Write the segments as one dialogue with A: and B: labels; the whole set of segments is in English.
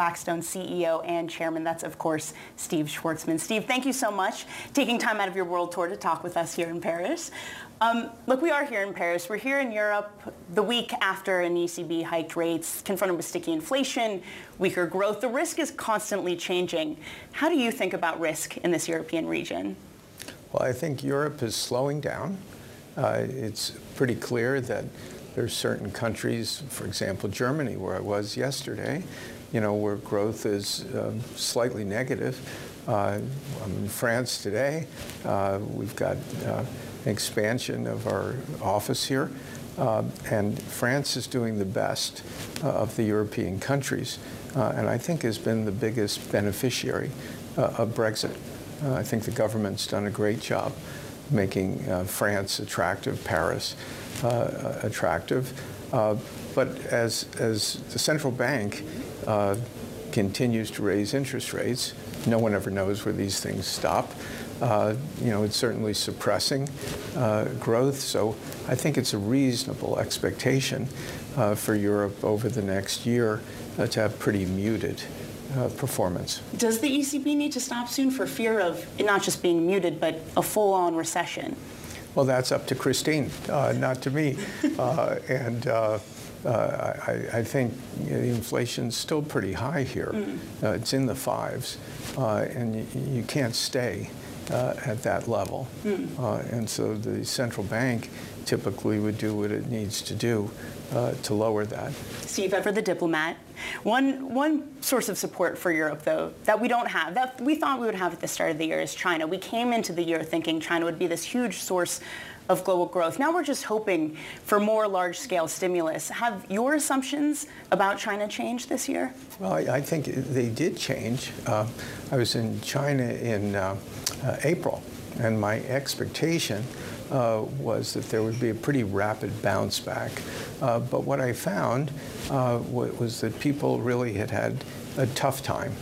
A: Blackstone CEO and chairman. That's, of course, Steve Schwarzman. Steve, thank you so much taking time out of your world tour to talk with us here in Paris. Um, look, we are here in Paris. We're here in Europe the week after an ECB hiked rates, confronted with sticky inflation, weaker growth. The risk is constantly changing. How do you think about risk in this European region?
B: Well, I think Europe is slowing down. Uh, it's pretty clear that there are certain countries, for example, Germany, where I was yesterday, you know, where growth is um, slightly negative. Uh, I'm in France today. Uh, we've got uh, expansion of our office here. Uh, and France is doing the best uh, of the European countries, uh, and I think has been the biggest beneficiary of Brexit. I think the government's done a great job making France attractive, Paris attractive. but as, as the central bank uh, continues to raise interest rates. No one ever knows where these things stop. Uh, you know, it's certainly suppressing uh, growth. So I think it's a reasonable expectation uh, for Europe over the next year uh, to have pretty muted uh, performance.
A: Does the ECB need to stop soon for fear of not just being muted, but a full-on recession?
B: Well, that's up to Christine, not to me. and uh, I, I, think you know, the inflation's still pretty high here. Mm. Uh, it's in the fives, uh, and you, you, can't stay uh, at that level. Mm. Uh, and so the central bank typically would do what it needs to do uh, to lower that.
A: Steve, ever the diplomat. One, one source of support for Europe, though, that we don't have, that we thought we would have at the start of the year is China. We came into the year thinking China would be this huge source of global growth. Now we're just hoping for more large-scale stimulus. Have your assumptions about China changed this year?
B: Well, I, I think they did change. Uh, I was in China in uh, uh, April, and my expectation uh, was that there would be a pretty rapid bounce back. Uh, but what I found uh, was that people really had had a tough time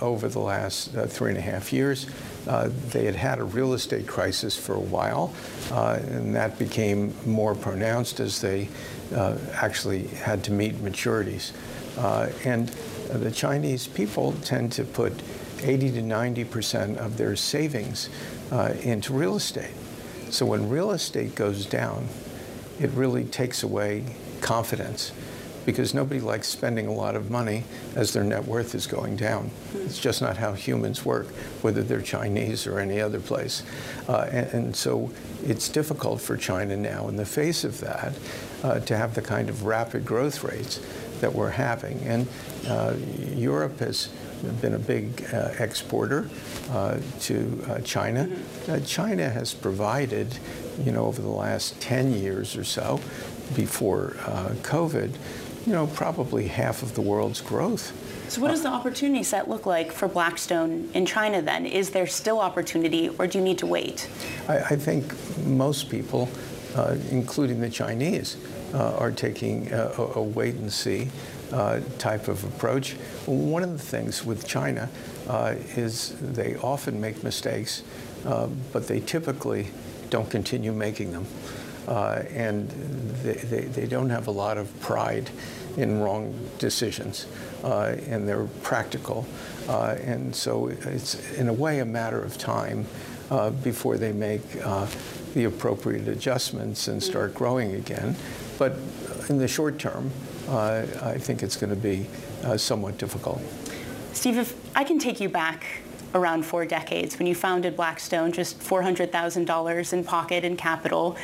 B: over the last three and a half years. Uh, they had had a real estate crisis for a while, uh, and that became more pronounced as they uh, actually had to meet maturities. Uh, and the Chinese people tend to put 80 to 90 percent of their savings uh, into real estate. So when real estate goes down, it really takes away confidence because nobody likes spending a lot of money as their net worth is going down. It's just not how humans work, whether they're Chinese or any other place. Uh, and, and, so it's difficult for China now, in the face of that, uh, to have the kind of rapid growth rates that we're having. And uh, Europe has been a big uh, exporter uh, to uh, China. Mm-hmm. China has provided, you know, over the last 10 years or so, before COVID, you know, probably half of the world's growth.
A: So what does the opportunity set look like for Blackstone in China then? Is there still opportunity or do you need to wait?
B: I, I think most people, uh, including the Chinese, uh, are taking a, a, wait and see uh, type of approach. One of the things with China uh, is they often make mistakes, uh, but they typically don't continue making them. Uh, and they, they, they, don't have a lot of pride in wrong decisions, uh, and they're practical. Uh, and so it's, in a way, a matter of time uh, before they make uh, the appropriate adjustments and start growing again. But in the short term, uh, I think it's going to be somewhat difficult.
A: Steve, if I can take you back around four decades when you founded Blackstone, just $400,000 in pocket and capital,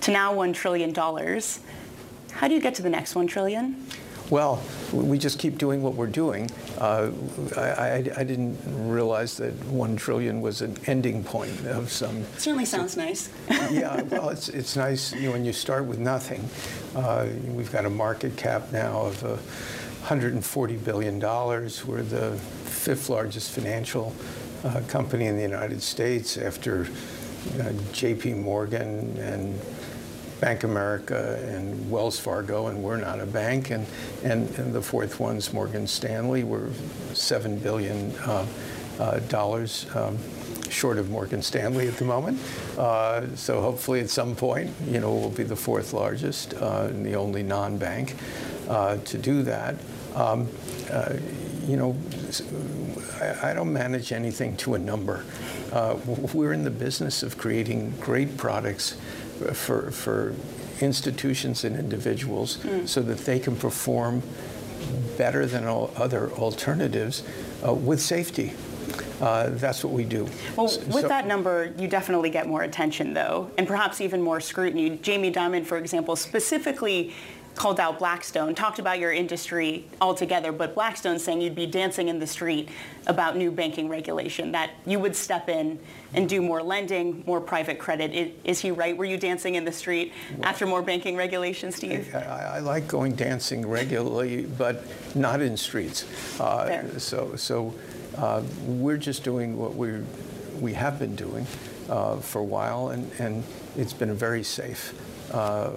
A: to now $1 trillion. How do you get to the next $1 trillion?
B: Well, we just keep doing what we're doing. Uh, I, I, I, didn't realize that one trillion was an ending point of some.
A: It certainly sounds nice.
B: yeah, well, it's it's nice you know, when you start with nothing. Uh, we've got a market cap now of. Uh, 140 billion dollars. We're the fifth largest financial uh, company in the United States after uh, J.P. Morgan and Bank America and Wells Fargo, and we're not a bank. And, and, and the fourth one's Morgan Stanley. We're seven billion uh, uh, dollars um, short of Morgan Stanley at the moment. Uh, so hopefully at some point, you know, we'll be the fourth largest uh, and the only non-bank uh, to do that. Um, uh, you know, I, I, don't manage anything to a number. Uh, we're in the business of creating great products for, for institutions and individuals mm. so that they can perform better than all other alternatives uh, with safety. Uh, that's what we do.
A: Well, with so, that number, you definitely get more attention, though, and perhaps even more scrutiny. Jamie Dimon, for example, specifically called out Blackstone, talked about your industry altogether, but Blackstone saying you'd be dancing in the street about new banking regulation, that you would step in and do more lending, more private credit. Is he right? Were you dancing in the street well, after more banking regulation, Steve?
B: I, I, like going dancing regularly, but not in streets. Uh, so so uh, we're just doing what we we have been doing uh, for a while, and, and it's been very safe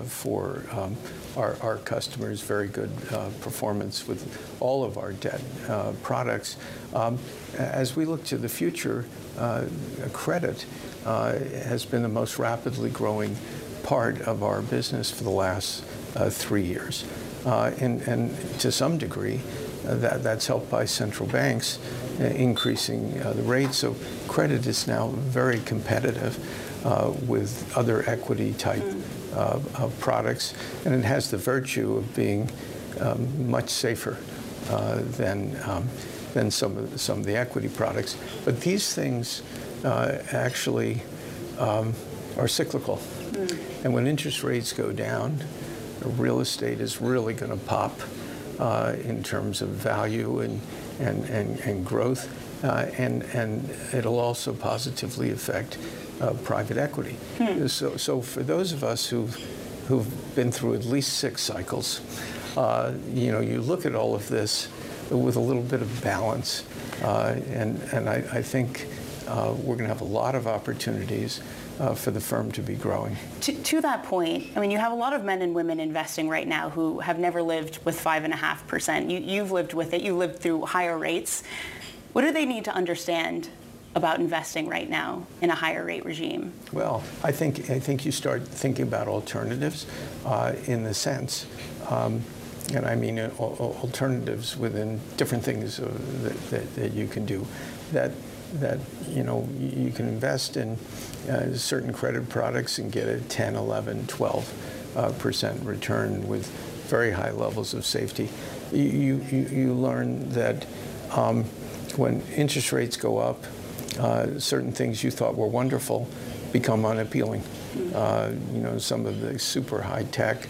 B: for um, our, our, customers, very good uh, performance with all of our debt uh, products. Um, as we look to the future, uh, credit uh, has been the most rapidly growing part of our business for the last uh, three years. and, and to some degree, that, that's helped by central banks increasing the rates. So credit is now very competitive with other equity type uh, of products, and it has the virtue of being um, much safer uh, than um, than some of the, some of the equity products. But these things uh, actually um, are cyclical, mm. and when interest rates go down, real estate is really going to pop uh, in terms of value and and and, and growth, uh, and and it'll also positively affect of private equity. Hmm. So, so for those of us who've, who've been through at least six cycles, uh, you know, you look at all of this with a little bit of balance, uh, and, and I, I think uh, we're going to have a lot of opportunities uh, for the firm to be growing.
A: To, to, that point, I mean, you have a lot of men and women investing right now who have never lived with 5.5%. You, you've lived with it. You lived through higher rates. What do they need to understand about investing right now in a higher rate regime?
B: Well, I think I think you start thinking about alternatives uh, in the sense. Um, and I mean uh, alternatives within different things uh, that, that, that, you can do. That that you know you can invest in uh, certain credit products and get a 10, 11, 12 uh, percent return with very high levels of safety. You you, you learn that um, when interest rates go up, uh, certain things you thought were wonderful become unappealing. Uh, you know, some of the super high tech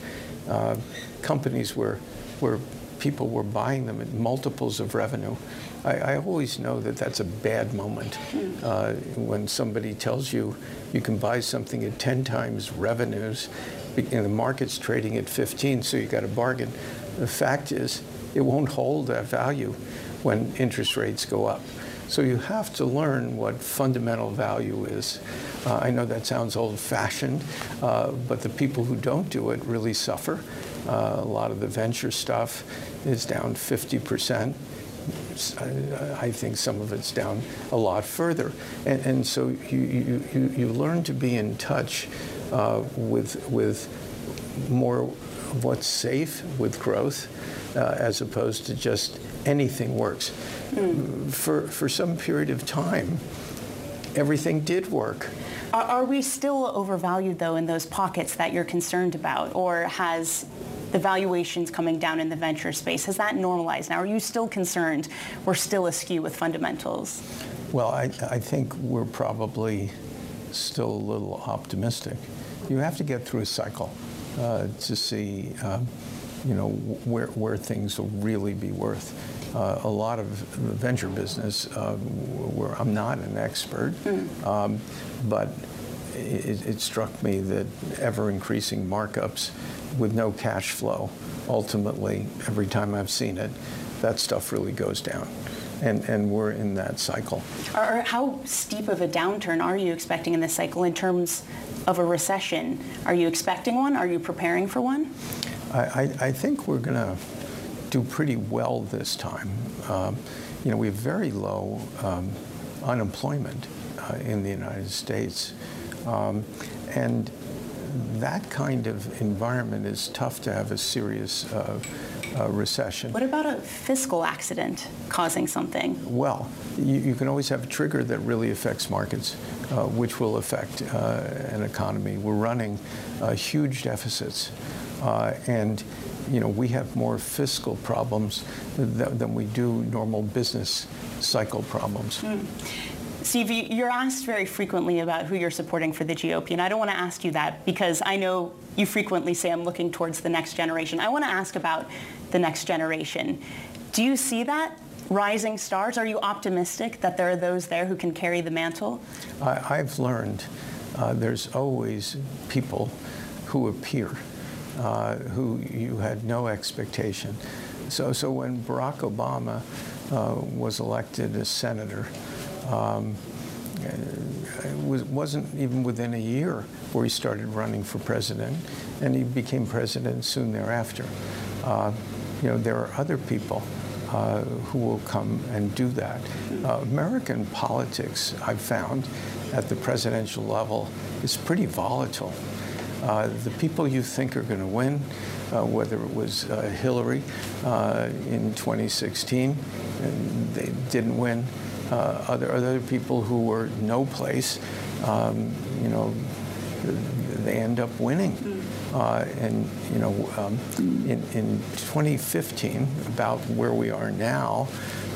B: uh, companies where, where people were buying them at multiples of revenue. I, I always know that that's a bad moment uh, when somebody tells you you can buy something at 10 times revenues and the market's trading at 15, so you got a bargain. The fact is, it won't hold that value when interest rates go up. So you have to learn what fundamental value is. Uh, I know that sounds old-fashioned, uh, but the people who don't do it really suffer. Uh, a lot of the venture stuff is down 50 percent. I think some of it's down a lot further. And, and so you, you, you, learn to be in touch uh, with, with more what's safe with growth uh, as opposed to just anything works. Mm. For, for some period of time, everything did work.
A: Are, are we still overvalued, though, in those pockets that you're concerned about? Or has the valuations coming down in the venture space, has that normalized now? Are you still concerned we're still askew with fundamentals?
B: Well, I, I think we're probably still a little optimistic. You have to get through a cycle uh, to see, um, you know, where, where things will really be worth uh, a lot of the venture business uh, where I'm not an expert, mm. um, but it, it, struck me that ever increasing markups with no cash flow ultimately, every time I've seen it, that stuff really goes down. And, and we're in that cycle.
A: Or how steep of a downturn are you expecting in this cycle in terms of a recession? Are you expecting one? Are you preparing for one?
B: I, I, think we're going to do pretty well this time. Um, you know, we have very low um, unemployment uh, in the United States. Um, and that kind of environment is tough to have a serious uh, uh, recession.
A: What about a fiscal accident causing something?
B: Well, you, you can always have a trigger that really affects markets, uh, which will affect uh, an economy. We're running uh, huge deficits, and you know we have more fiscal problems th- than we do normal business cycle problems.
A: Mm. Steve, you're asked very frequently about who you're supporting for the GOP, and I don't want to ask you that because I know you frequently say I'm looking towards the next generation. I want to ask about the next generation. Do you see that rising stars? Are you optimistic that there are those there who can carry the mantle?
B: I, have learned uh, there's always people who appear uh, who you had no expectation. So, so when Barack Obama uh, was elected as senator, um, it was, wasn't even within a year where he started running for president, and he became president soon thereafter. Uh, you know, there are other people uh, who will come and do that. Uh, American politics, I've found, at the presidential level, is pretty volatile. Uh, the people you think are going to win, uh, whether it was uh, Hillary uh, in 2016, they didn't win uh, other other people who were no place, um, you know, they end up winning. Uh, and you know, um, in, in 2015, about where we are now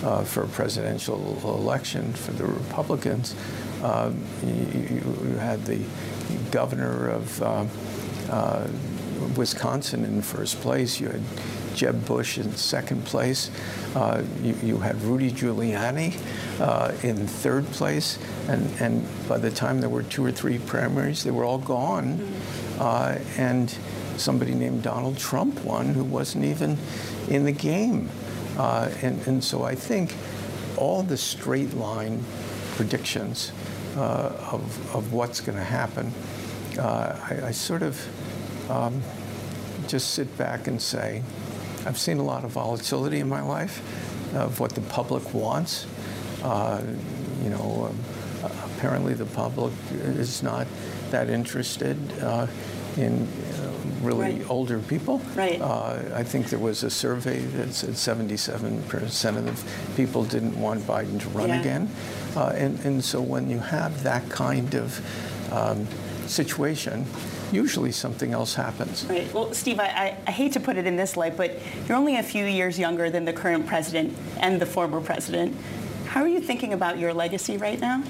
B: uh, for a presidential election for the Republicans, um, you, you, had the governor of uh, uh Wisconsin in first place. You had Jeb Bush in second place. Uh, you, you, had Rudy Giuliani uh, in third place, and, and by the time there were two or three primaries, they were all gone. Mm-hmm. Uh, and somebody named Donald Trump won, who wasn't even in the game. Uh, and, and so I think all the straight line predictions of, of what's going to happen, uh, I, I, sort of um, just sit back and say, I've seen a lot of volatility in my life of what the public wants. Uh, you know, um, apparently the public is not that interested uh, in uh, really right. older people.
A: Right.
B: Uh, I think there was a survey that said 77% of the people didn't want Biden to run yeah. again. Uh, and, and so when you have that kind of um, situation, usually something else happens.
A: Right. Well, Steve, I, I, hate to put it in this light, but you're only a few years younger than the current president and the former president. How are you thinking about your legacy right now?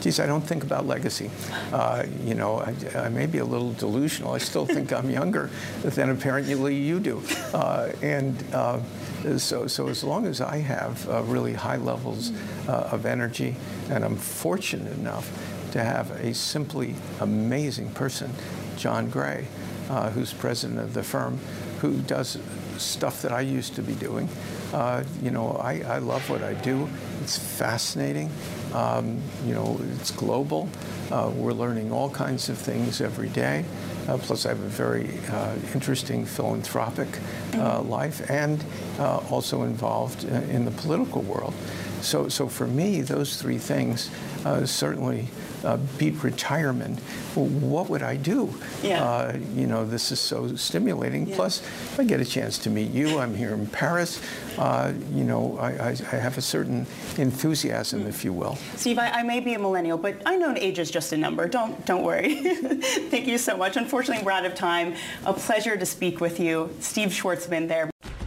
B: Geez, I don't think about legacy. Uh, you know, I, I, may be a little delusional. I still think I'm younger than apparently you do. Uh, and uh, so, so as long as I have uh, really high levels uh, of energy, and I'm fortunate enough to have a simply amazing person Jon Gray, uh, who's president of the firm, who does stuff that I used to be doing. Uh, you know, I, I, love what I do. It's fascinating. Um, you know, it's global. Uh, we're learning all kinds of things every day. Uh, plus, I have a very uh, interesting philanthropic uh, mm-hmm. life and uh, also involved in the political world. So, so for me, those three things certainly uh, beat retirement, well, what would I do?
A: Yeah. Uh,
B: you know, this is so stimulating. Yeah. Plus, I get a chance to meet you, I'm here in Paris. Uh, you know, I, I, I, have a certain enthusiasm, mm. if you will.
A: Steve, I, I, may be a millennial, but I know age is just a number. Don't don't worry. Thank you so much. Unfortunately, we're out of time. A pleasure to speak with you, Steve Schwarzman. There.